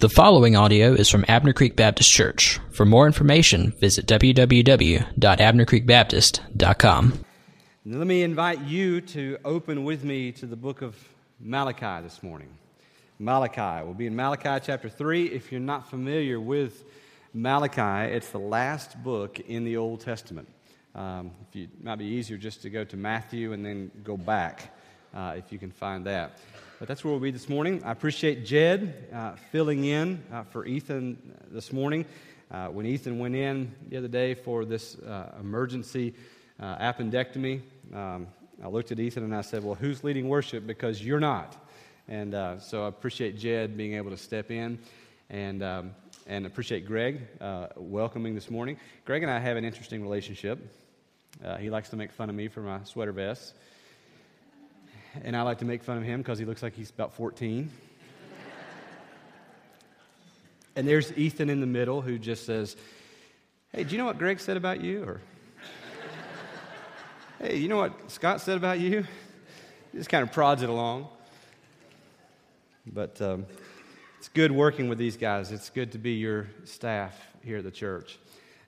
The following audio is from Abner Creek Baptist Church. For more information, visit www.abnercreekbaptist.com. Let me invite you to open with me to the book of Malachi this morning. Malachi. We'll be in Malachi chapter 3. If you're not familiar with Malachi, it's the last book in the Old Testament. Um, you, it might be easier just to go to Matthew and then go back uh, if you can find that. But that's where we'll be this morning. I appreciate Jed uh, filling in uh, for Ethan this morning. Uh, when Ethan went in the other day for this uh, emergency uh, appendectomy, um, I looked at Ethan and I said, Well, who's leading worship? Because you're not. And uh, so I appreciate Jed being able to step in and, um, and appreciate Greg welcoming this morning. Greg and I have an interesting relationship. he likes to make fun of me for my sweater vest and I like to make fun of him because he looks like he's about 14. and there's Ethan in the middle who just says, Hey, do you know what Greg said about you? Or, Hey, you know what Scott said about you? He just kind of prods it along. But um, it's good working with these guys. It's good to be your staff here at the church.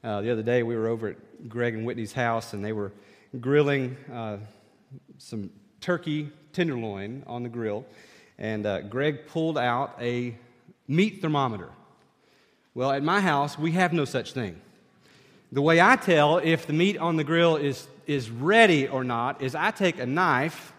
Uh, the other day, we were over at Greg and Whitney's house, and they were grilling uh, some turkey tenderloin on the grill, and uh, Greg pulled out a meat thermometer. Well, at my house, we have no such thing. The way I tell if the meat on the grill is, is ready or not is I take a knife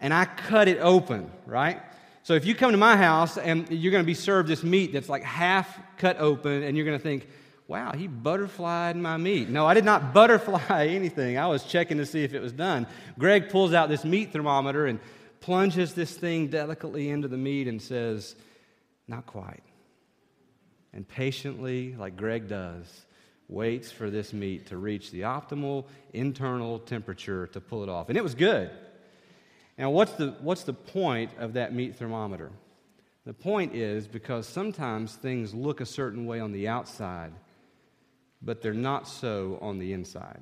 and I cut it open, right? So if you come to my house and you're going to be served this meat that's like half cut open, and you're going to think, wow, he butterflied my meat. No, I did not butterfly anything. I was checking to see if it was done. Greg pulls out this meat thermometer and plunges this thing delicately into the meat and says, not quite. And patiently, like Greg does, waits for this meat to reach the optimal internal temperature to pull it off. And it was good. Now, what's the, what's the point of that meat thermometer? The point is because sometimes things look a certain way on the outside, but they're not so on the inside.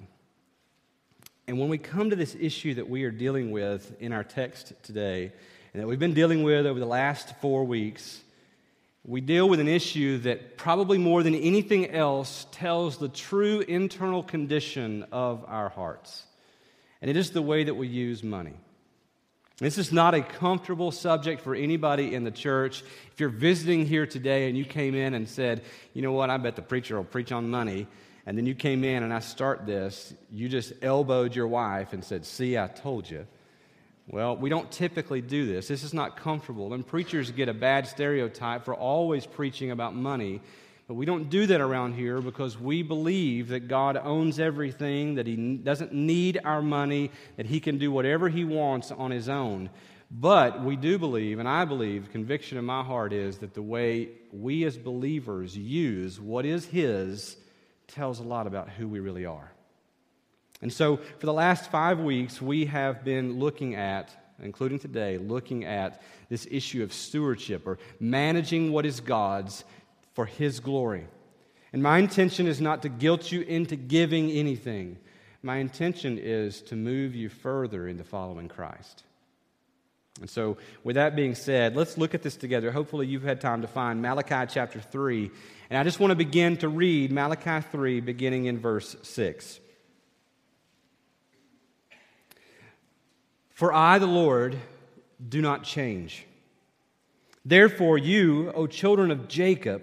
And when we come to this issue that we are dealing with in our text today, and that we've been dealing with over the last four weeks, we deal with an issue that probably more than anything else tells the true internal condition of our hearts. And it is the way that we use money. This is not a comfortable subject for anybody in the church. If you're visiting here today and you came in and said, you know what, I bet the preacher will preach on money, and then you came in and I start this, you just elbowed your wife and said, see, I told you. Well, we don't typically do this. This is not comfortable. And preachers get a bad stereotype for always preaching about money but we don't do that around here because we believe that God owns everything, that He doesn't need our money, that He can do whatever He wants on His own. But we do believe, and I believe, conviction in my heart is that the way we as believers use what is His tells a lot about who we really are. And so, for the last five weeks, we have been looking at, including today, looking at this issue of stewardship or managing what is God's for His glory. And my intention is not to guilt you into giving anything. My intention is to move you further into following Christ. And so, with that being said, let's look at this together. Hopefully, you've had time to find Malachi chapter 3. And I just want to begin to read Malachi 3, beginning in verse 6. For I, the Lord, do not change. Therefore, you, O children of Jacob,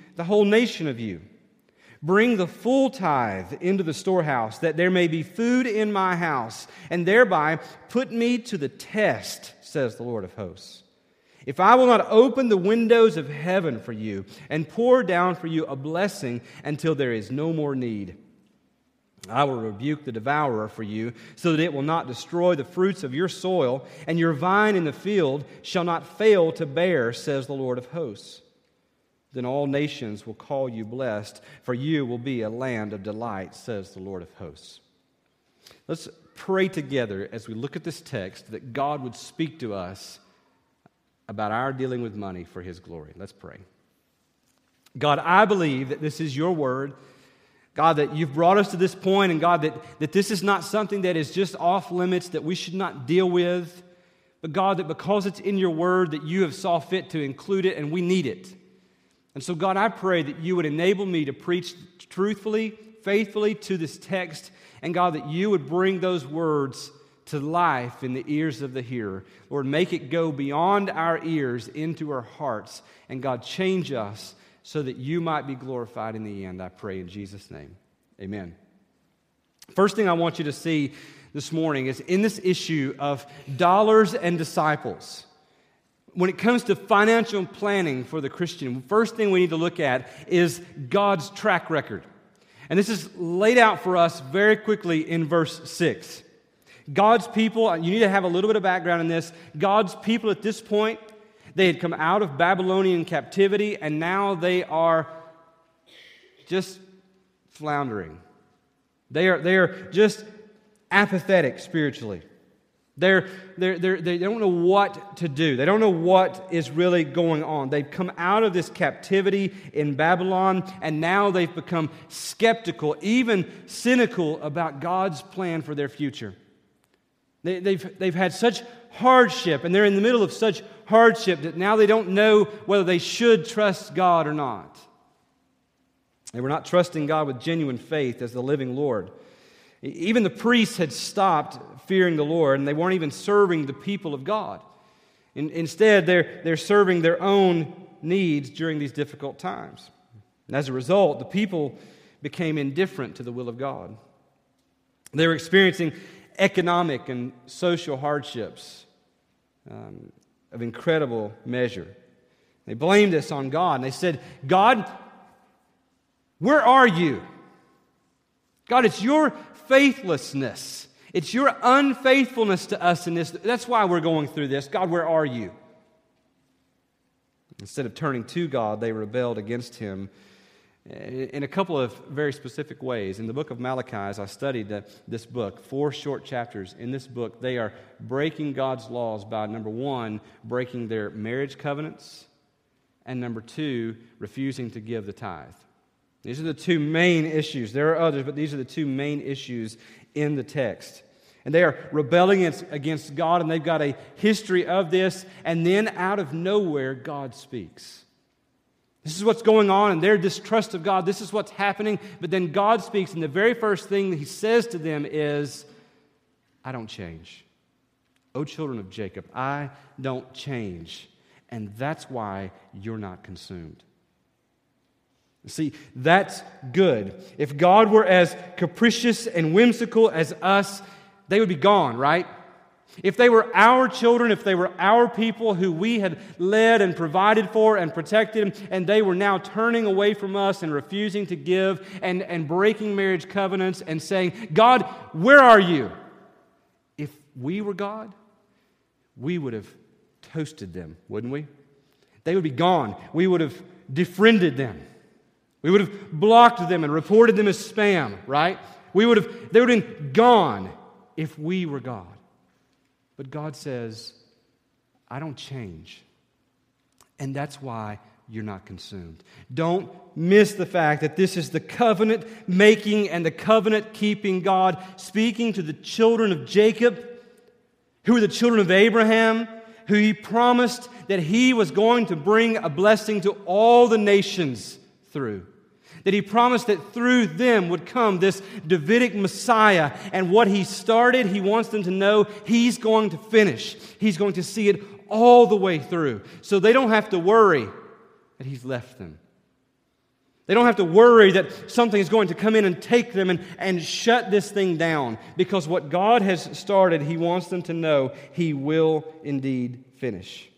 the whole nation of you. Bring the full tithe into the storehouse, that there may be food in my house, and thereby put me to the test, says the Lord of hosts. If I will not open the windows of heaven for you and pour down for you a blessing until there is no more need, I will rebuke the devourer for you, so that it will not destroy the fruits of your soil, and your vine in the field shall not fail to bear, says the Lord of hosts. Then all nations will call you blessed, for you will be a land of delight, says the Lord of hosts. Let's pray together as we look at this text that God would speak to us about our dealing with money for His glory. Let's pray. God, I believe that this is your word. God, that you've brought us to this point, and God, that, that this is not something that is just off limits that we should not deal with, but God, that because it's in your word, that you have saw fit to include it, and we need it. And so, God, I pray that you would enable me to preach truthfully, faithfully to this text, and God, that you would bring those words to life in the ears of the hearer. Lord, make it go beyond our ears into our hearts, and God, change us so that you might be glorified in the end, I pray in Jesus' name. Amen. First thing I want you to see this morning is in this issue of dollars and disciples. When it comes to financial planning for the Christian, first thing we need to look at is God's track record. And this is laid out for us very quickly in verse 6. God's people, you need to have a little bit of background in this. God's people at this point they had come out of Babylonian captivity, and now they are just floundering. They are, they are just apathetic spiritually. They're, they're, they're, they don't know what to do. They don't know what is really going on. They've come out of this captivity in Babylon, and now they've become skeptical, even cynical about God's plan for their future. They, they've, they've had such hardship, and they're in the middle of such hardship that now they don't know whether they should trust God or not. They were not trusting God with genuine faith as the living Lord. Even the priests had stopped fearing the Lord, and they weren't even serving the people of God. In, instead, they're, they're serving their own needs during these difficult times. And as a result, the people became indifferent to the will of God. They were experiencing economic and social hardships um, of incredible measure. They blamed this on God and they said, God, where are you? God, it's your faithlessness. It's your unfaithfulness to us in this. That's why we're going through this. God, where are you? Instead of turning to God, they rebelled against him in a couple of very specific ways. In the book of Malachi, as I studied this book, four short chapters in this book, they are breaking God's laws by number one, breaking their marriage covenants, and number two, refusing to give the tithe. These are the two main issues. There are others, but these are the two main issues in the text. And they are rebelling against God, and they've got a history of this, and then out of nowhere, God speaks. This is what's going on and their distrust of God. This is what's happening. But then God speaks, and the very first thing He says to them is, I don't change. O children of Jacob, I don't change. And that's why you're not consumed. See, that's good. If God were as capricious and whimsical as us, they would be gone, right? If they were our children, if they were our people who we had led and provided for and protected, and they were now turning away from us and refusing to give and, and breaking marriage covenants and saying, God, where are you? If we were God, we would have toasted them, wouldn't we? They would be gone. We would have defriended them. We would have blocked them and reported them as spam, right? We would have, they would have been gone if we were God. But God says, I don't change. And that's why you're not consumed. Don't miss the fact that this is the covenant making and the covenant keeping God speaking to the children of Jacob, who are the children of Abraham, who he promised that he was going to bring a blessing to all the nations through that he promised that through them would come this Davidic Messiah. And what he started, he wants them to know he's going to finish. He's going to see it all the way through. So they don't have to worry that he's left them. They don't have to worry that something is going to come in and take them and, and shut this thing down because what God has started, He wants them to know He will indeed finish.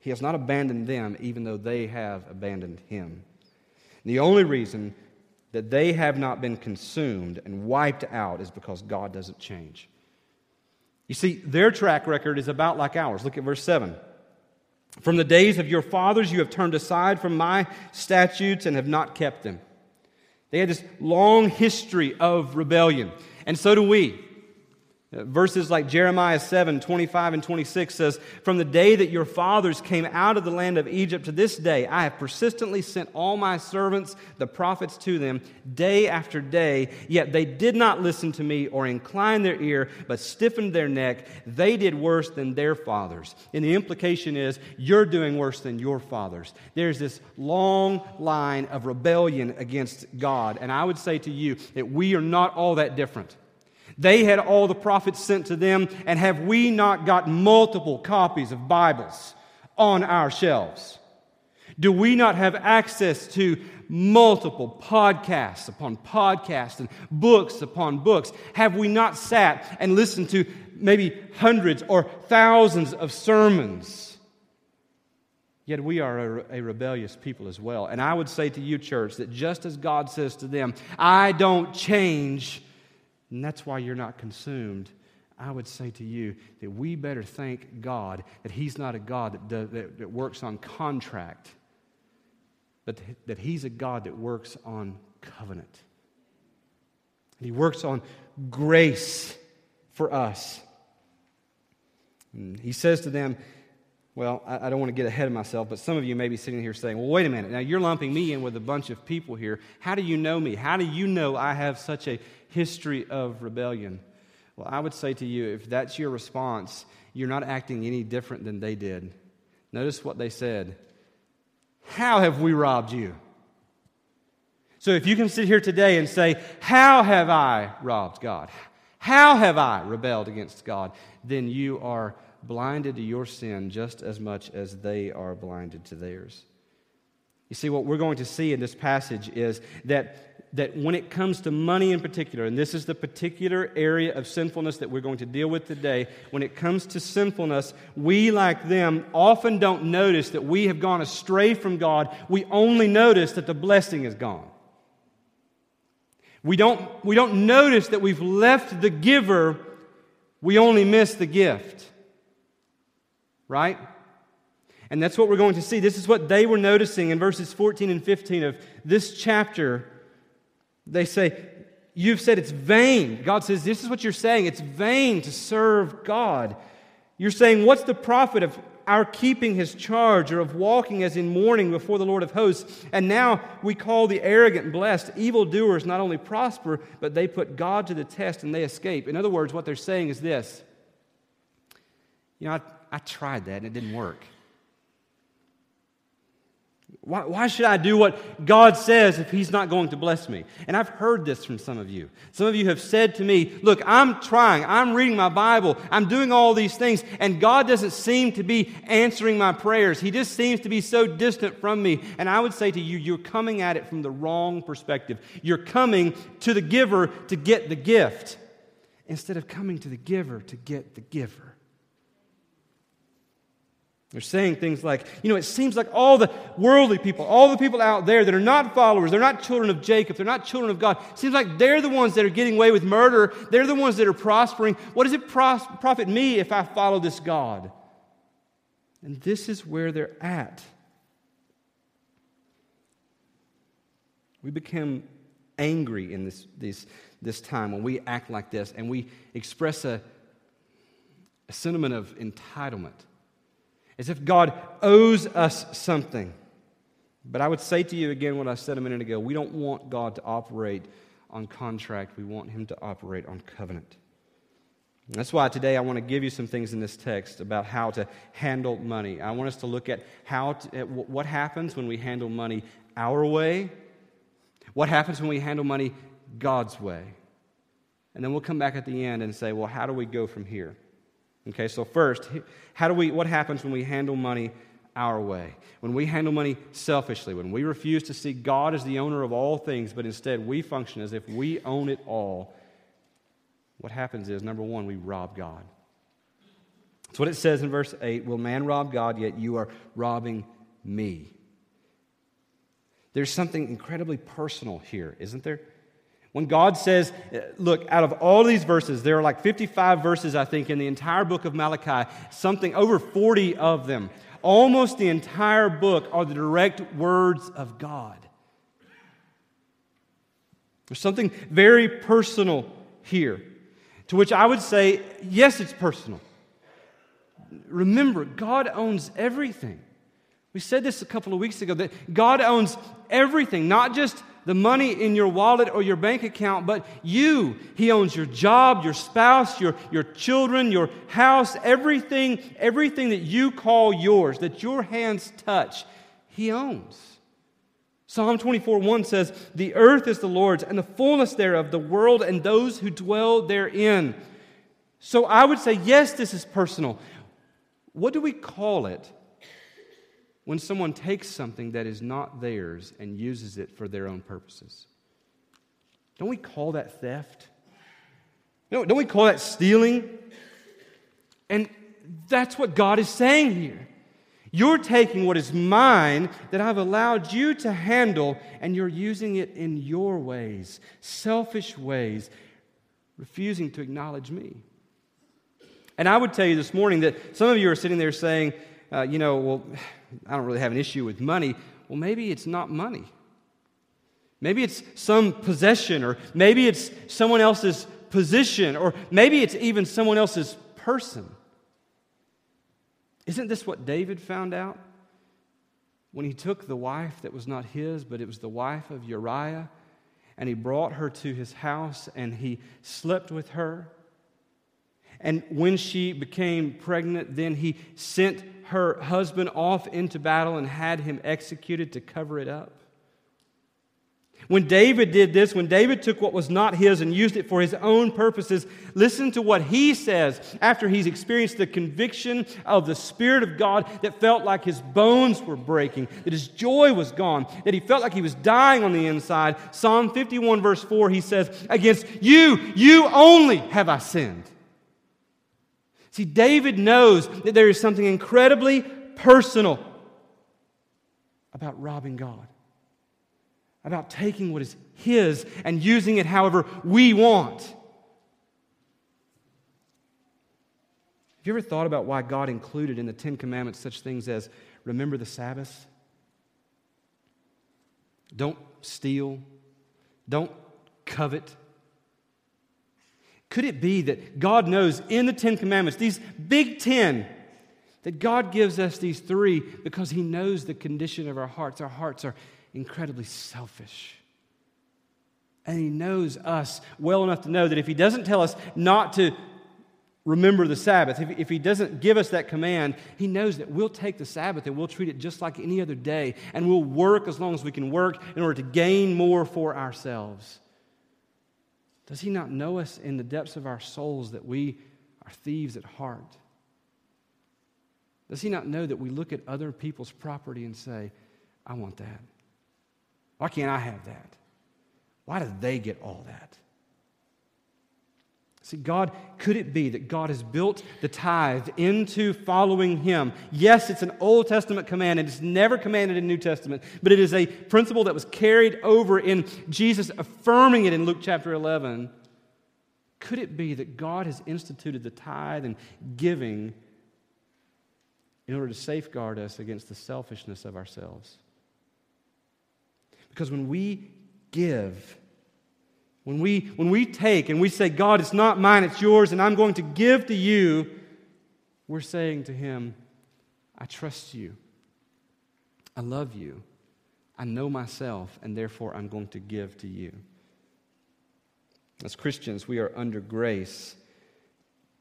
He has not abandoned them, even though they have abandoned Him. The only reason that they have not been consumed and wiped out is because God doesn't change. You see, their track record is about like ours. Look at verse 7. From the days of your fathers, you have turned aside from my statutes and have not kept them. They had this long history of rebellion, and so do we. Verses like Jeremiah 7 25 and 26 says, From the day that your fathers came out of the land of Egypt to this day, I have persistently sent all my servants, the prophets, to them day after day, yet they did not listen to me or incline their ear, but stiffened their neck. They did worse than their fathers. And the implication is, you're doing worse than your fathers. There's this long line of rebellion against God. And I would say to you that we are not all that different. They had all the prophets sent to them, and have we not got multiple copies of Bibles on our shelves? Do we not have access to multiple podcasts upon podcasts and books upon books? Have we not sat and listened to maybe hundreds or thousands of sermons? Yet we are a, a, rebellious people as well. And I would say to you, church, that just as God says to them, I don't change and that's why you're not consumed. I would say to you that we better thank God that He's not a God that, does, that, that works on contract, but that He's a God that works on covenant. And He works on grace for us. And he says to them, well, I, I don't want to get ahead of myself, but some of you may be sitting here saying, well, wait a minute. Now, you're lumping me in with a bunch of people here. How do you know me? How do you know I have such a history of rebellion? Well, I would say to you, if that's your response, you're not acting any different than they did. Notice what they said How have we robbed you? So if you can sit here today and say, How have I robbed God? How have I rebelled against God? Then you are blinded to your sin just as much as they are blinded to theirs. You see, what we're going to see in this passage is that, that when it comes to money in particular, and this is the particular area of sinfulness that we're going to deal with today, when it comes to sinfulness, we, like them, often don't notice that we have gone astray from God. We only notice that the blessing is gone. We don't, we don't notice that we've left the giver, we only miss the gift right? And that's what we're going to see. This is what they were noticing in verses 14 and 15 of this chapter. They say, You've said it's vain. God says, This is what you're saying. It's vain to serve God. You're saying, What's the profit of our keeping his charge or of walking as in mourning before the Lord of hosts? And now we call the arrogant blessed. Evildoers not only prosper, but they put God to the test and they escape. In other words, what they're saying is this You know, I, I tried that and it didn't work. Why, why, should I do what God says if He's not going to bless me? And I've heard this from some of you. Some of you have said to me, Look, I'm trying, I'm reading my Bible, I'm doing all these things, and God doesn't seem to be answering my prayers. He just seems to be so distant from me. And I would say to you, you're coming at it from the wrong perspective. You're coming to the giver to get the gift instead of coming to the giver to get the giver. They're saying things like, you know, it seems like all the worldly people, all the people out there that are not followers, they're not children of Jacob, they're not children of God, it seems like they're the ones that are getting away with murder. They're the ones that are prospering. What does it profit me if I follow this God? And this is where they're at. We become angry in this, this, this time when we act like this and we express a, a sentiment of entitlement as if God owes us something. But I would say to you again what I said a minute ago we don't want God to operate on contract, we want Him to operate on covenant. And that's why today I want to give you some things in this text about how to handle money. I want us to look at how to, at what happens when we handle money our way, what happens when we handle money God's way. And then we'll come back at the end and say, well, how do we go from here? Okay, so first, how do we, what happens when we handle money our way? When we handle money selfishly, when we refuse to see God as the owner of all things, but instead we function as if we own it all, what happens is, number one, we rob God. That's what it says in verse 8 Will man rob God, yet you are robbing me? There's something incredibly personal here, isn't there? When God says, look, out of all these verses, there are like 55 verses, I think, in the entire book of Malachi, something over 40 of them almost the entire book are the direct words of God. There's something very personal here, to which I would say, yes, it's personal. Remember, God owns everything. We said this a couple of weeks ago that God owns everything, not just the money in your wallet or your bank account, but you. He owns your job, your spouse, your, your children, your house, everything, everything that you call yours, that your hands touch, He owns. Psalm 24 1 says, The earth is the Lord's, and the fullness thereof, the world and those who dwell therein. So I would say, yes, this is personal. What do we call it when someone takes something that is not theirs and uses it for their own purposes? Don't we call that theft? Don't we call that stealing? And that's what God is saying here. You're taking what is mine that I've allowed you to handle, and you're using it in your ways, selfish ways, refusing to acknowledge me. And I would tell you this morning that some of you are sitting there saying, uh, you know, well, I don't really have an issue with money. Well, maybe it's not money. Maybe it's some possession, or maybe it's someone else's position, or maybe it's even someone else's person. Isn't this what David found out? When he took the wife that was not his, but it was the wife of Uriah, and he brought her to his house and he slept with her. And when she became pregnant, then he sent her husband off into battle and had him executed to cover it up. When David did this, when David took what was not his and used it for his own purposes, listen to what he says after he's experienced the conviction of the Spirit of God that felt like his bones were breaking, that his joy was gone, that he felt like he was dying on the inside. Psalm 51, verse 4, he says, Against you, you only have I sinned. See, David knows that there is something incredibly personal about robbing God about taking what is His and using it however we want. Have you ever thought about why God included in the Ten Commandments such things as remember the Sabbath? Don't steal. Don't covet. Could it be that God knows in the Ten Commandments, these big ten, that God gives us these three because He knows the condition of our hearts? Our hearts are incredibly selfish. And he knows us well enough to know that if he doesn't tell us not to remember the Sabbath, if, if he doesn't give us that command, he knows that we'll take the Sabbath and we'll treat it just like any other day, and we'll work as long as we can work in order to gain more for ourselves. Does he not know us in the depths of our souls that we are thieves at heart? Does he not know that we look at other people's property and say, I want that? Why can't I have that? Why do they get all that? See, God, could it be that God has built the tithe into following Him? Yes, it's an Old Testament command, and it's never commanded in New Testament, but it is a principle that was carried over in Jesus affirming it in Luke chapter 11. Could it be that God has instituted the tithe and giving in order to safeguard us against the selfishness of ourselves? Because when we give, when we, when we take and we say, God, it's not mine, it's yours, and I'm going to give to you, we're saying to Him, I trust you. I love you. I know myself, and therefore I'm going to give to you. As Christians, we are under grace,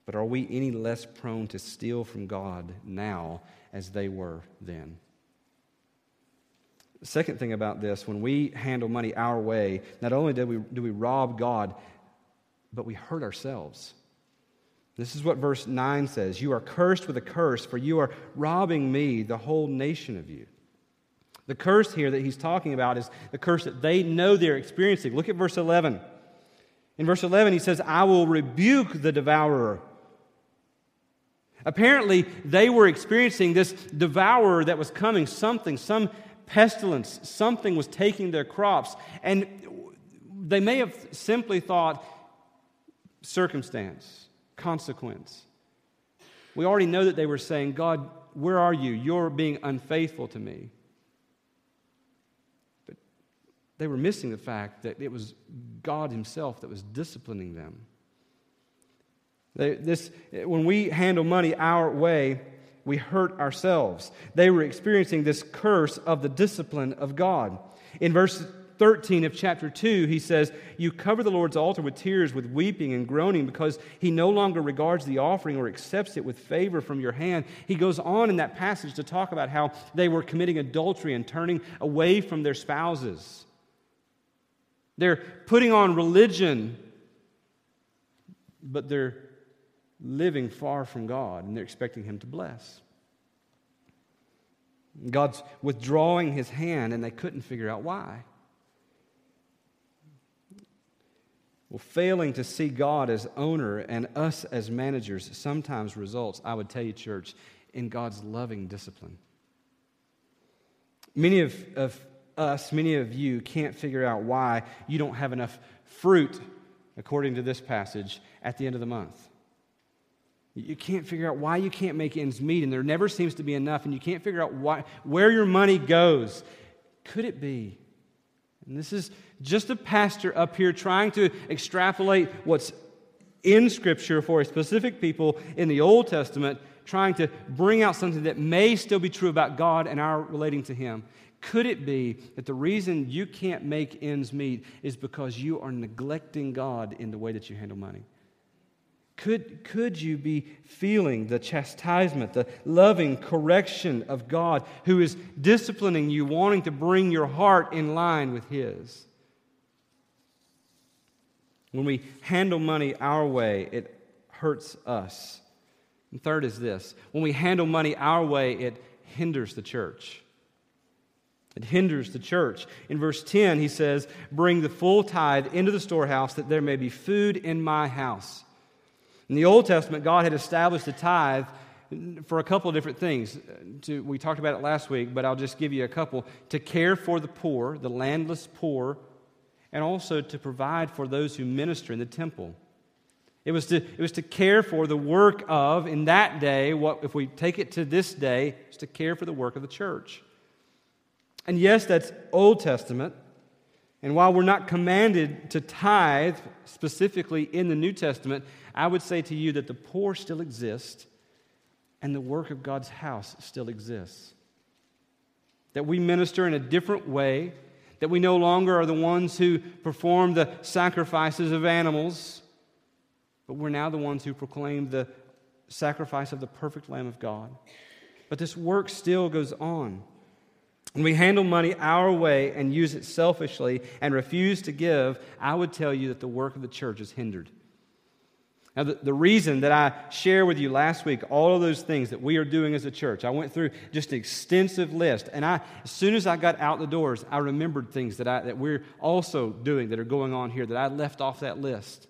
but are we any less prone to steal from God now as they were then? The second thing about this, when we handle money our way, not only do we, do we rob God, but we hurt ourselves. This is what verse 9 says You are cursed with a curse, for you are robbing me, the whole nation of you. The curse here that he's talking about is the curse that they know they're experiencing. Look at verse 11. In verse 11, he says, I will rebuke the devourer. Apparently, they were experiencing this devourer that was coming, something, some pestilence, something was taking their crops. And they may have simply thought circumstance, consequence. We already know that they were saying, God, where are you? You're being unfaithful to me. But they were missing the fact that it was God Himself that was disciplining them. They, this, when we handle money our way, we hurt ourselves. They were experiencing this curse of the discipline of God. In verse 13 of chapter 2, he says, You cover the Lord's altar with tears, with weeping and groaning, because he no longer regards the offering or accepts it with favor from your hand. He goes on in that passage to talk about how they were committing adultery and turning away from their spouses. They're putting on religion, but they're living far from God, and they're expecting Him to bless. God's withdrawing His hand, and they couldn't figure out why. Well, failing to see God as owner and us as managers sometimes results, I would tell you, church, in God's loving discipline. Many of, of us, many of you, can't figure out why you don't have enough fruit, according to this passage, at the end of the month. You can't figure out why you can't make ends meet, and there never seems to be enough, and you can't figure out why, where your money goes. Could it be? And this is just a pastor up here trying to extrapolate what's in Scripture for a specific people in the Old Testament, trying to bring out something that may still be true about God and our relating to Him. Could it be that the reason you can't make ends meet is because you are neglecting God in the way that you handle money? Could, could you be feeling the chastisement, the loving correction of God who is disciplining you, wanting to bring your heart in line with His? When we handle money our way, it hurts us. And third is this when we handle money our way, it hinders the church. It hinders the church. In verse 10, he says, Bring the full tithe into the storehouse that there may be food in my house. In the Old Testament, God had established the tithe for a couple of different things. To, we talked about it last week, but I'll just give you a couple. To care for the poor, the landless poor, and also to provide for those who minister in the temple. It was to, it was to care for the work of, in that day, what, if we take it to this day, it's to care for the work of the church. And yes, that's Old Testament. And while we're not commanded to tithe specifically in the New Testament, I would say to you that the poor still exist and the work of God's house still exists. That we minister in a different way, that we no longer are the ones who perform the sacrifices of animals, but we're now the ones who proclaim the sacrifice of the perfect Lamb of God. But this work still goes on. When we handle money our way and use it selfishly and refuse to give, I would tell you that the work of the church is hindered. Now, the, the reason that I share with you last week all of those things that we are doing as a church, I went through just an extensive list. And I, as soon as I got out the doors, I remembered things that, I, that we're also doing that are going on here that I left off that list.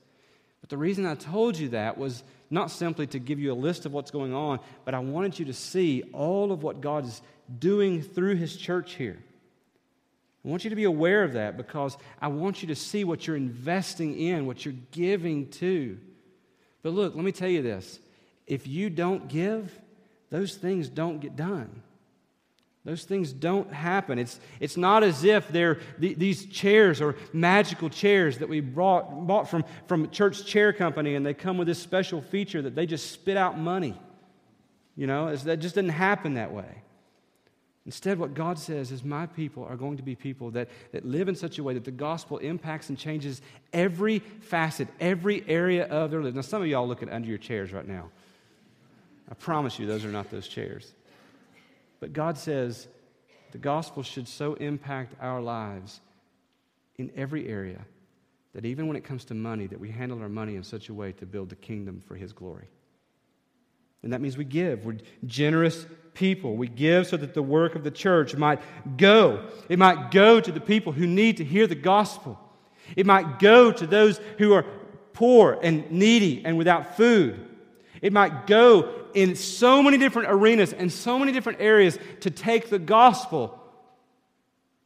But the reason I told you that was not simply to give you a list of what's going on, but I wanted you to see all of what God is doing through His church here. I want you to be aware of that because I want you to see what you're investing in, what you're giving to. But look, let me tell you this if you don't give, those things don't get done. Those things don't happen. It's, it's not as if they're th- these chairs or magical chairs that we brought, bought from, from church chair company and they come with this special feature that they just spit out money. You know, that just didn't happen that way. Instead, what God says is, My people are going to be people that, that live in such a way that the gospel impacts and changes every facet, every area of their life. Now, some of y'all looking under your chairs right now. I promise you, those are not those chairs. But God says the gospel should so impact our lives in every area that even when it comes to money, that we handle our money in such a way to build the kingdom for His glory. And that means we give. We're generous people. We give so that the work of the church might go. It might go to the people who need to hear the gospel. It might go to those who are poor and needy and without food. It might go in so many different arenas and so many different areas to take the gospel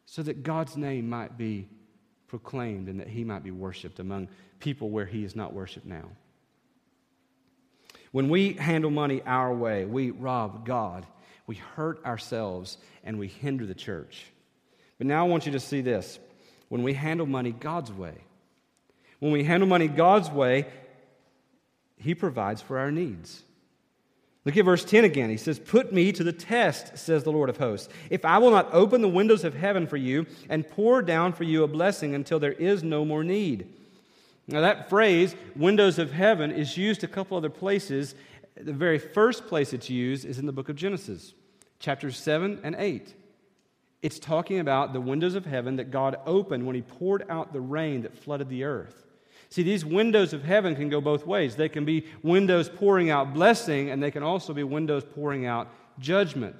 so that God's name might be proclaimed and that he might be worshiped among people where he is not worshiped now. When we handle money our way, we rob God. We hurt ourselves and we hinder the church. But now I want you to see this. When we handle money God's way, when we handle money God's way, He provides for our needs. Look at verse 10 again. He says, Put me to the test, says the Lord of hosts, if I will not open the windows of heaven for you and pour down for you a blessing until there is no more need. Now, that phrase, windows of heaven, is used a couple other places. The very first place it's used is in the book of Genesis, chapters 7 and 8. It's talking about the windows of heaven that God opened when He poured out the rain that flooded the earth. See, these windows of heaven can go both ways. They can be windows pouring out blessing, and they can also be windows pouring out judgment.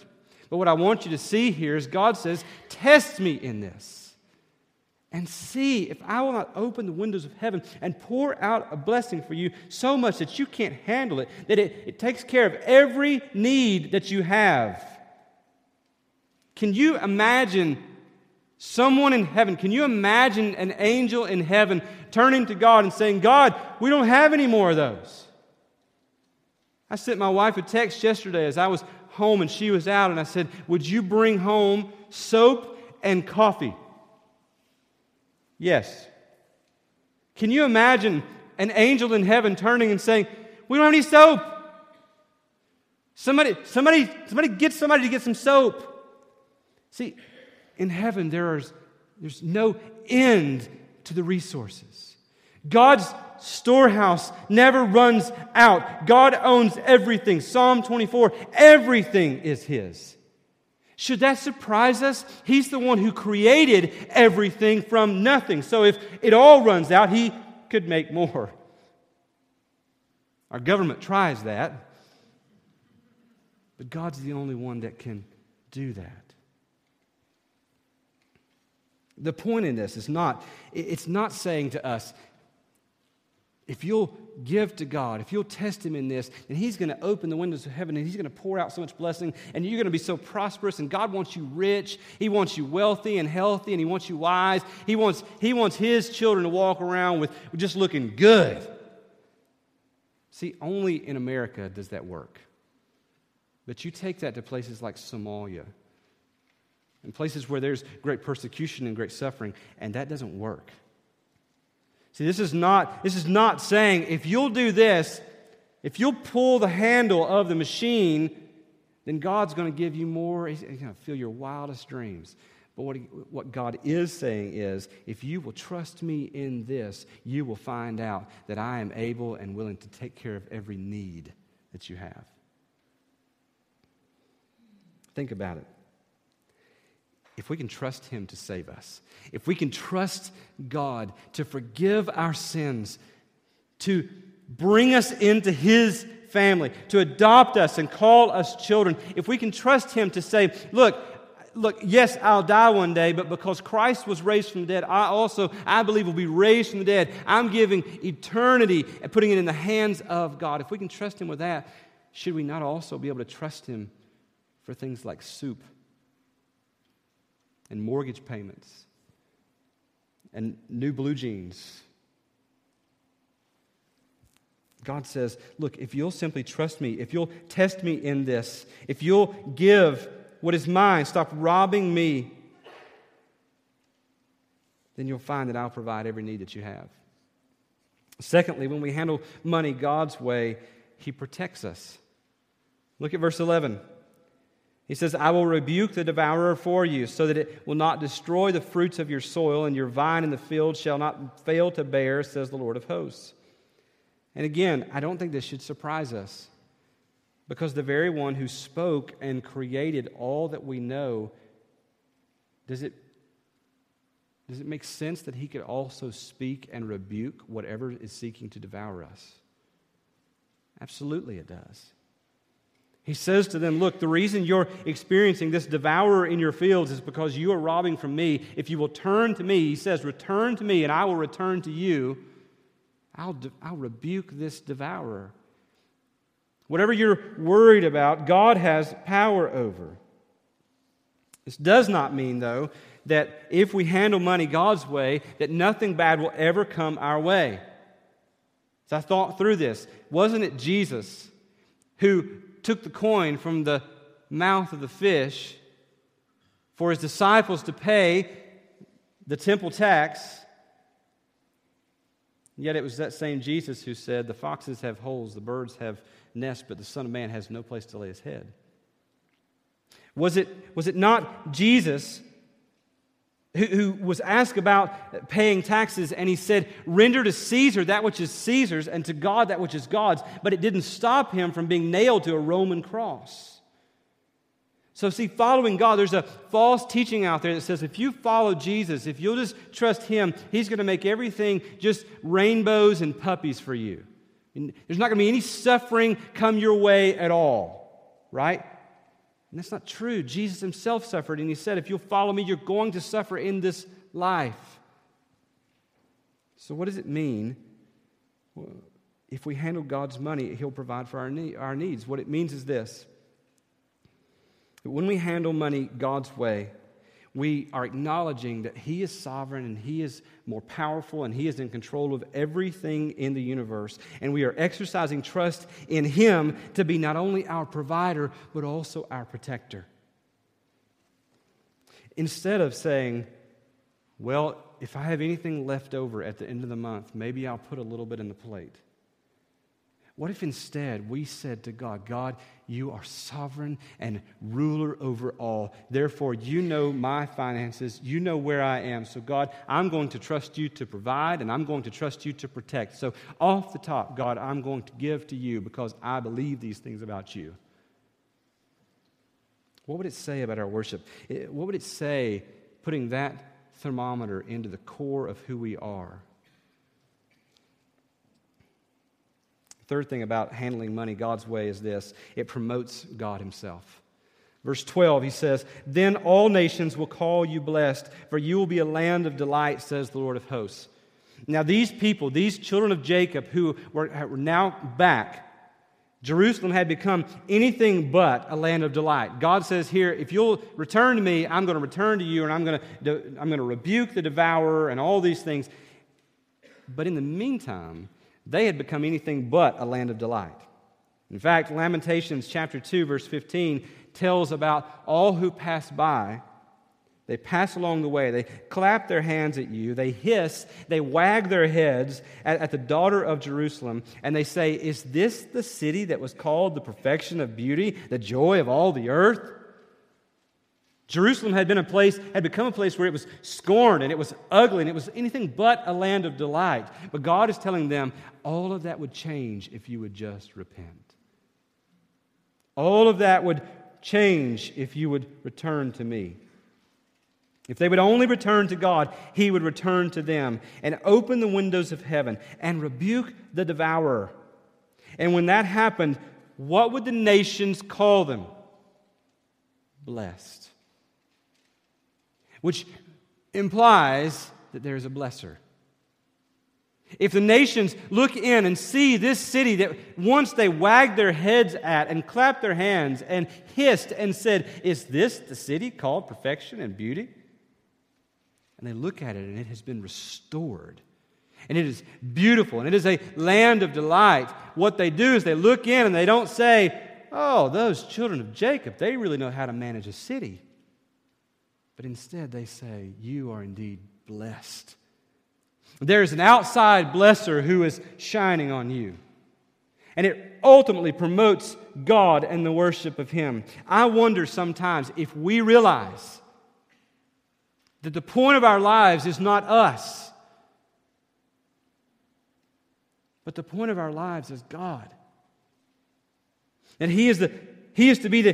But what I want you to see here is God says, Test me in this and see if I will not open the windows of heaven and pour out a blessing for you so much that you can't handle it, that it, it takes care of every need that you have. Can you imagine someone in heaven? Can you imagine an angel in heaven turning to God and saying, God, we don't have any more of those. I sent my wife a text yesterday as I was home and she was out, and I said, Would you bring home soap and coffee? Yes. Can you imagine an angel in heaven turning and saying, We don't have any soap? Somebody, somebody, somebody get somebody to get some soap. See, in heaven there is there's no end to the resources. God's storehouse never runs out. God owns everything. Psalm 24 everything is His. Should that surprise us? He's the one who created everything from nothing. So if it all runs out, He could make more. Our government tries that, but God's the only one that can do that. The point in this is not, it's not saying to us, if you'll give to God, if you'll test Him in this, then He's going to open the windows of heaven and He's going to pour out so much blessing, and you're going to be so prosperous. And God wants you rich, He wants you wealthy and healthy, and He wants you wise. He wants, he wants His children to walk around with just looking good. See, only in America does that work. But you take that to places like Somalia in places where there's great persecution and great suffering, and that doesn't work. See, this is not, this is not saying if you'll do this, if you'll pull the handle of the machine, then God's going to give you more. He's going to fill your wildest dreams. But what, he, what God is saying is if you will trust me in this, you will find out that I am able and willing to take care of every need that you have. Think about it if we can trust Him to save us, if we can trust God to forgive our sins, to bring us into His family, to adopt us and call us children, if we can trust Him to say, Look, look, yes, I'll die one day, but because Christ was raised from the dead, I also, I believe, will be raised from the dead. I'm giving eternity and putting it in the hands of God. If we can trust Him with that, should we not also be able to trust Him for things like soup and mortgage payments and new blue jeans. God says, Look, if you'll simply trust me, if you'll test me in this, if you'll give what is mine, stop robbing me, then you'll find that I'll provide every need that you have. Secondly, when we handle money God's way, He protects us. Look at verse 11. He says, I will rebuke the devourer for you, so that it will not destroy the fruits of your soil, and your vine in the field shall not fail to bear, says the Lord of hosts. And again, I don't think this should surprise us, because the very one who spoke and created all that we know, does it, does it make sense that he could also speak and rebuke whatever is seeking to devour us? Absolutely, it does. He says to them, Look, the reason you're experiencing this devourer in your fields is because you are robbing from me. If you will turn to me, he says, Return to me, and I will return to you. I'll, de- I'll rebuke this devourer. Whatever you're worried about, God has power over. This does not mean, though, that if we handle money God's way, that nothing bad will ever come our way. As I thought through this, wasn't it Jesus who took the coin from the mouth of the fish for his disciples to pay the temple tax. Yet it was that same Jesus who said, The foxes have holes, the birds have nests, but the Son of Man has no place to lay his head. Was it, was it not Jesus who, who was asked about paying taxes and he said, Render to Caesar that which is Caesar's and to God that which is God's, but it didn't stop him from being nailed to a Roman cross? So, see, following God, there's a false teaching out there that says if you follow Jesus, if you'll just trust Him, He's going to make everything just rainbows and puppies for you. And there's not going to be any suffering come your way at all, right? And that's not true. Jesus Himself suffered, and He said, if you'll follow me, you're going to suffer in this life. So, what does it mean? If we handle God's money, He'll provide for our, our needs. What it means is this that when we handle money God's way, we are acknowledging that He is sovereign and He is more powerful and He is in control of everything in the universe. And we are exercising trust in Him to be not only our provider, but also our protector. Instead of saying, well, if I have anything left over at the end of the month, maybe I'll put a little bit in the plate. What if instead we said to God, God, you are sovereign and ruler over all. Therefore, you know my finances. You know where I am. So, God, I'm going to trust you to provide and I'm going to trust you to protect. So, off the top, God, I'm going to give to you because I believe these things about you. What would it say about our worship? What would it say putting that thermometer into the core of who we are? Third thing about handling money God's way is this it promotes God Himself. Verse 12, he says, Then all nations will call you blessed, for you will be a land of delight, says the Lord of hosts. Now, these people, these children of Jacob who were, now back, Jerusalem had become anything but a land of delight. God says here, if you'll return to me, I'm going to return to you, and I'm going to, I'm going to rebuke the devourer and all these things. But in the meantime, they had become anything but a land of delight. In fact, Lamentations chapter 2, verse 15 tells about all who pass by. They pass along the way. They clap their hands at you. They hiss. They wag their heads at, at, the daughter of Jerusalem. And they say, Is this the city that was called the perfection of beauty, the joy of all the earth? Jerusalem had been a place, had become a place where it was scorned and it was ugly and it was anything but a land of delight. But God is telling them all of that would change if you would just repent. All of that would change if you would return to me. If they would only return to God, He would return to them and open the windows of heaven and rebuke the devourer. And when that happened, what would the nations call them? Blessed which implies that there is a blesser. If the nations look in and see this city that once they wagged their heads at and clapped their hands and hissed and said, Is this the city called perfection and beauty? And they look at it and it has been restored. And it is beautiful and it is a land of delight. What they do is they look in and they don't say, Oh, those children of Jacob, they really know how to manage a city. But instead, they say, You are indeed blessed. There's an outside blesser who is shining on you. And it ultimately promotes God and the worship of Him. I wonder sometimes if we realize that the point of our lives is not us, but the point of our lives is God. And He is the he is to be the,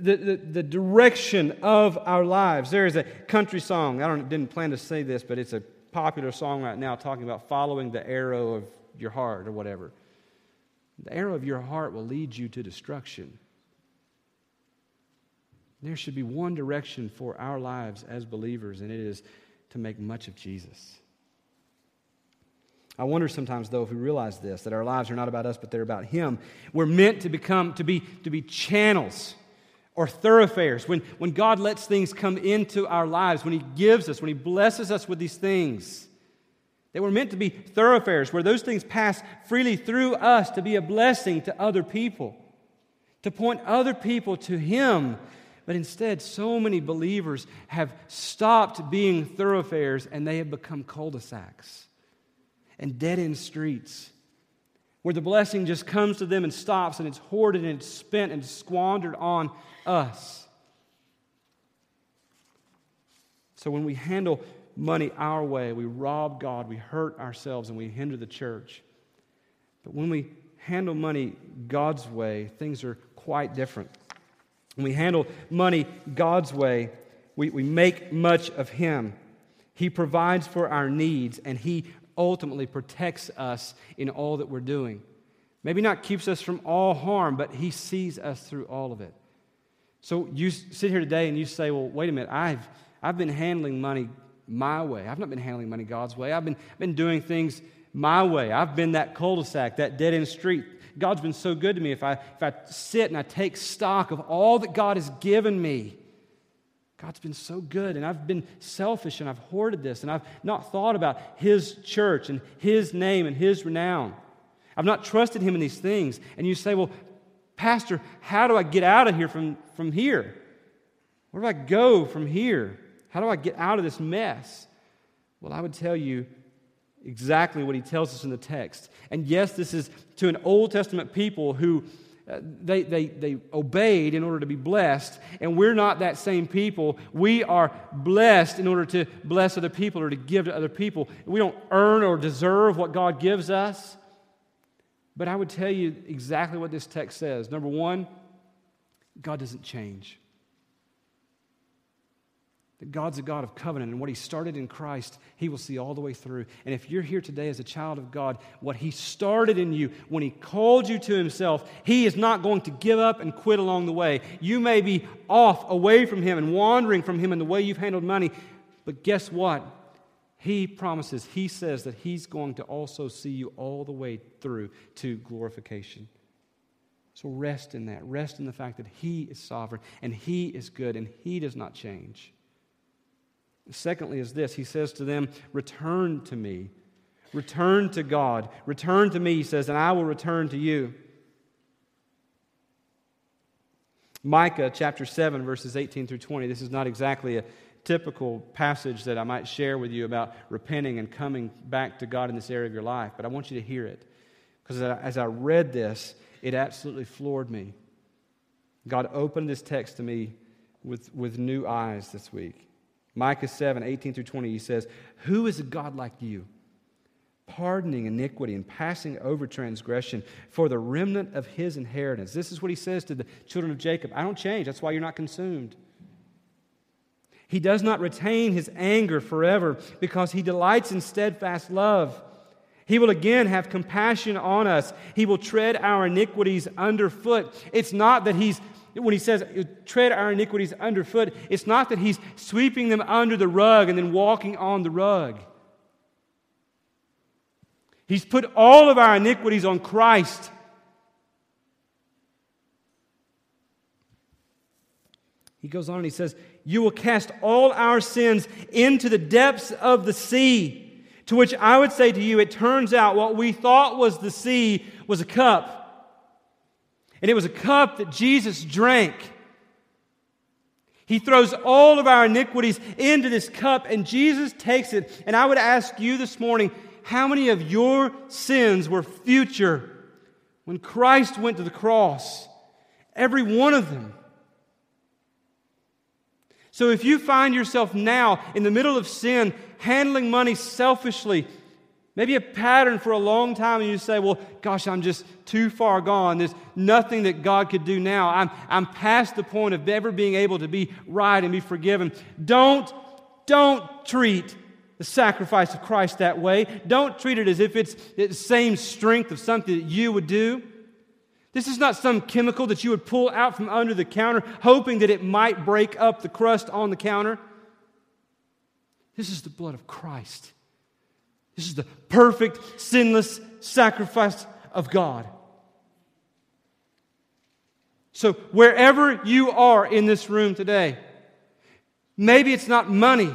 the, the, the, direction of our lives. There is a country song. I don't, didn't plan to say this, but it's a popular song right now talking about following the arrow of your heart or whatever. The arrow of your heart will lead you to destruction. There should be one direction for our lives as believers, and it is to make much of Jesus. I wonder sometimes, though, if we realize this, that our lives are not about us, but they're about Him. We're meant to become, to be, to be channels or thoroughfares. When, when God lets things come into our lives, when He gives us, when He blesses us with these things, they were meant to be thoroughfares where those things pass freely through us to be a blessing to other people. to point other people to Him. But instead, so many believers have stopped being thoroughfares and they have become cul de sacs and dead end streets where the blessing just comes to them and stops and it's hoarded and it's spent and squandered on us. So when we handle money our way, we rob God, we hurt ourselves, and we hinder the church. But when we handle money God's way, things are quite different. When we handle money God's way, we, we make much of Him. He provides for our needs, and He ultimately protects us in all that we're doing. Maybe not keeps us from all harm, but He sees us through all of it. So you sit here today and you say, well, wait a minute, I've, I've been handling money my way. I've not been handling money God's way. I've been, been doing things my way. I've been that cul de sac, that dead end street. God's been so good to me. If I, if I sit and I take stock of all that God has given me, God's been so good, and I've been selfish and I've hoarded this, and I've not thought about His church and His name and His renown. I've not trusted Him in these things. And you say, Well, Pastor, how do I get out of here from, from here? Where do I go from here? How do I get out of this mess? Well, I would tell you exactly what he tells us in the text. And yes, this is to an Old Testament people who Uh, they, they, they obeyed in order to be blessed, and we're not that same people. We are blessed in order to bless other people or to give to other people. We don't earn or deserve what God gives us. But I would tell you exactly what this text says. Number one, God doesn't change that God's a God of covenant, and what He started in Christ, He will see all the way through. And if you're here today as a child of God, what He started in you when He called you to Himself, He is not going to give up and quit along the way. You may be off away from Him and wandering from Him in the way you've handled money, but guess what? He promises, He says that He's going to also see you all the way through to glorification. So rest in that. Rest in the fact that He is sovereign and He is good and He does not change. Secondly, is this He says to them, Return to me. Return to God. Return to me, he says, and I will return to you. Micah chapter 7, verses 18 through 20. This is not exactly a typical passage that I might share with you about repenting and coming back to God in this area of your life, but I want you to hear it. Because as I read this, it absolutely floored me. God opened this text to me with, with new eyes this week. Micah 7, 18 through 20, he says, Who is a God like you? Pardoning iniquity and passing over transgression for the remnant of his inheritance. This is what he says to the children of Jacob I don't change. That's why you're not consumed. He does not retain his anger forever because he delights in steadfast love. He will again have compassion on us. He will tread our iniquities underfoot. It's not that he's when he says tread our iniquities underfoot, it's not that he's sweeping them under the rug and then walking on the rug. He's put all of our iniquities on Christ. He goes on and he says, You will cast all our sins into the depths of the sea. To which I would say to you, it turns out what we thought was the sea was a cup. And it was a cup that Jesus drank. He throws all of our iniquities into this cup, and Jesus takes it. And I would ask you this morning how many of your sins were future when Christ went to the cross? Every one of them. So if you find yourself now in the middle of sin, handling money selfishly, Maybe a pattern for a long time, and you say, Well, gosh, I'm just too far gone. There's nothing that God could do now. I'm, I'm past the point of ever being able to be right and be forgiven. Don't, don't treat the sacrifice of Christ that way. Don't treat it as if it's the same strength of something that you would do. This is not some chemical that you would pull out from under the counter, hoping that it might break up the crust on the counter. This is the blood of Christ. This is the perfect, sinless sacrifice of God. So, wherever you are in this room today, maybe it's not money.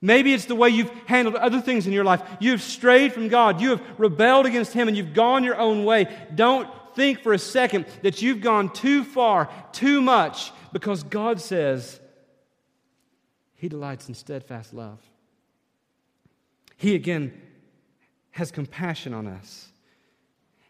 Maybe it's the way you've handled other things in your life. You've strayed from God. You have rebelled against Him and you've gone your own way. Don't think for a second that you've gone too far, too much, because God says He delights in steadfast love. He again has compassion on us.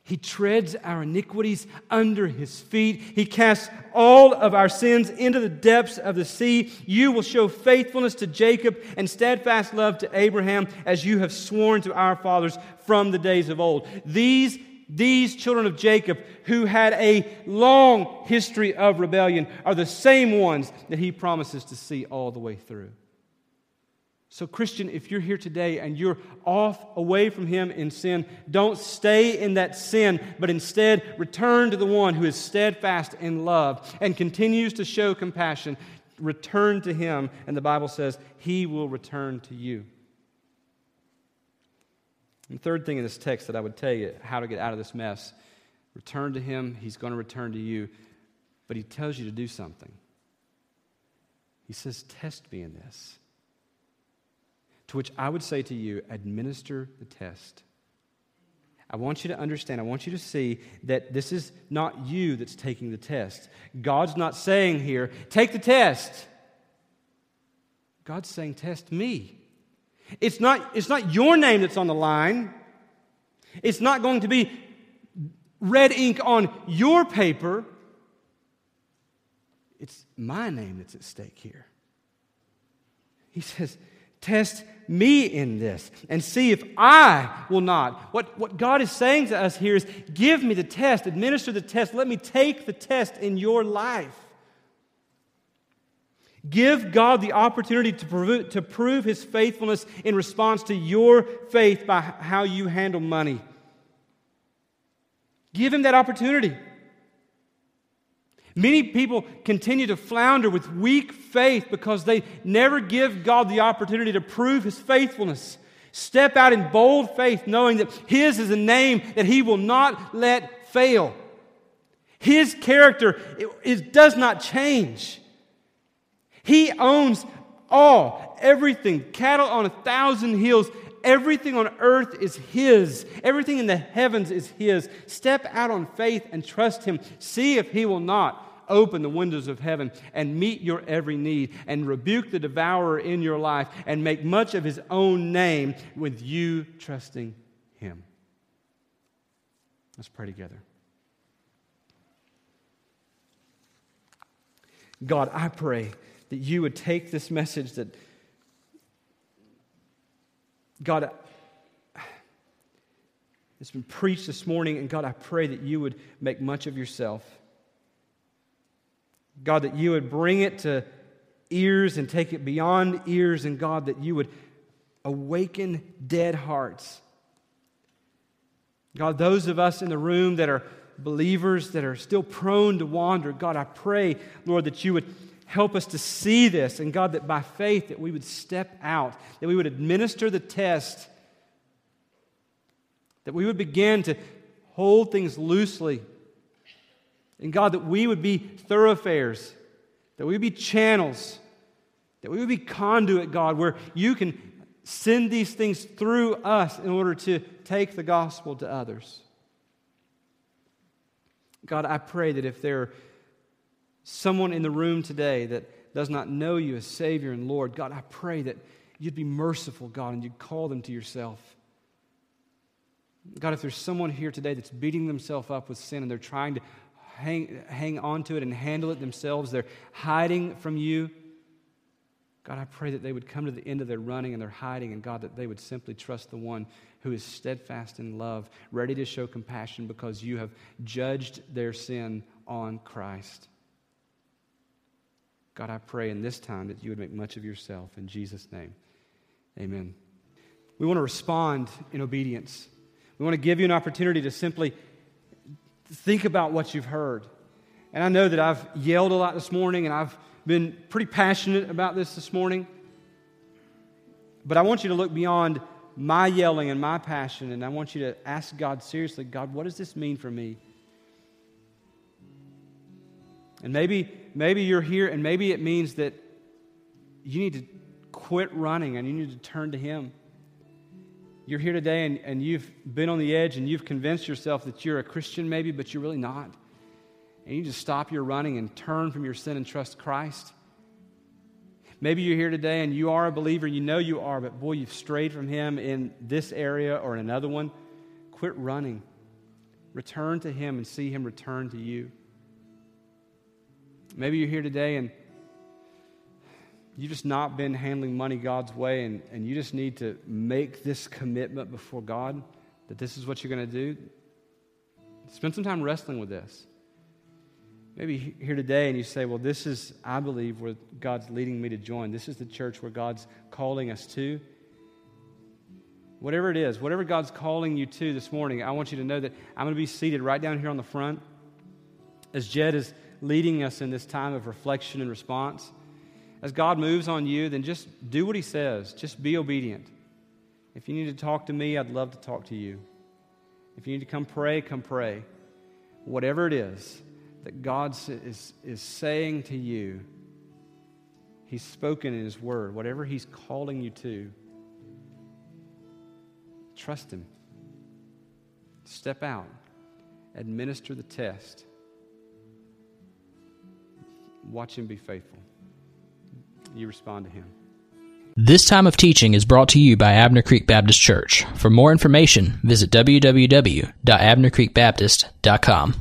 He treads our iniquities under his feet. He casts all of our sins into the depths of the sea. You will show faithfulness to Jacob and steadfast love to Abraham as you have sworn to our fathers from the days of old. These, these children of Jacob, who had a long history of rebellion, are the same ones that he promises to see all the way through. So, Christian, if you're here today and you're off away from Him in sin, don't stay in that sin, but instead return to the one who is steadfast in love and continues to show compassion. Return to Him, and the Bible says He will return to you. And the third thing in this text that I would tell you how to get out of this mess return to Him, He's going to return to you, but He tells you to do something. He says, Test me in this. To which I would say to you, administer the test. I want you to understand, I want you to see that this is not you that's taking the test. God's not saying here, take the test. God's saying, test me. It's not, it's not your name that's on the line. It's not going to be red ink on your paper. It's my name that's at stake here. He says, Test me in this and see if I will not. What, what God is saying to us here is give me the test, administer the test, let me take the test in your life. Give God the opportunity to prove, to prove His faithfulness in response to your faith by how you handle money. Give Him that opportunity. Many people continue to flounder with weak faith because they never give God the opportunity to prove his faithfulness. Step out in bold faith, knowing that his is a name that he will not let fail. His character does not change. He owns all, everything, cattle on a thousand hills. Everything on earth is His. Everything in the heavens is His. Step out on faith and trust Him. See if He will not open the windows of heaven and meet your every need and rebuke the devourer in your life and make much of His own name with you trusting Him. Let's pray together. God, I pray that you would take this message that God, it's been preached this morning, and God, I pray that you would make much of yourself. God, that you would bring it to ears and take it beyond ears, and God, that you would awaken dead hearts. God, those of us in the room that are believers that are still prone to wander, God, I pray, Lord, that you would help us to see this and god that by faith that we would step out that we would administer the test that we would begin to hold things loosely. And god that we would be thoroughfares that we would be channels that we would be conduit god where you can send these things through us in order to take the gospel to others. God i pray that if there someone in the room today that does not know you as Savior and Lord, God, I pray that you'd be merciful, God, and you'd call them to yourself. God, if there's someone here today that's beating themselves up with sin and they're trying to hang, hang on to it and handle it themselves, they're hiding from you. God, I pray that they would come to the end of their running and their hiding, and God, that they would simply trust the one who is steadfast in love, ready to show compassion because you have judged their sin on Christ. God, I pray in this time that you would make much of yourself. In Jesus' name, amen. We want to respond in obedience. We want to give you an opportunity to simply think about what you've heard. And I know that I've yelled a lot this morning and I've been pretty passionate about this this morning. But I want you to look beyond my yelling and my passion, and I want you to ask God seriously God, what does this mean for me? And maybe, maybe you're here and maybe it means that you need to quit running and you need to turn to Him. You're here today and, and you've been on the edge and you've convinced yourself that you're a Christian, maybe, but you're really not. And you just stop your running and turn from your sin and trust Christ. Maybe you're here today and you are a believer, you know you are, but boy, you've strayed from Him in this area or in another one. Quit running. Return to Him and see Him return to you. Maybe you're here today and you've just not been handling money God's way, and, and you just need to make this commitment before God that this is what you're going to do. Spend some time wrestling with this. Maybe here today, and you say, Well, this is, I believe, where God's leading me to join. This is the church where God's calling us to. Whatever it is, whatever God's calling you to this morning, I want you to know that I'm going to be seated right down here on the front as Jed is leading us in this time of reflection and response. As God moves on you, then just do what He says. Just be obedient. If you need to talk to me, I'd love to talk to you. If you need to come pray, come pray. Whatever it is that God is, is saying to you, He's spoken in His Word. Whatever He's calling you to, trust Him. Step out, administer the test, watch Him be faithful you respond to Him. This time of teaching is brought to you by Abner Creek Baptist Church. For more information, visit www.abnercreekbaptist.com.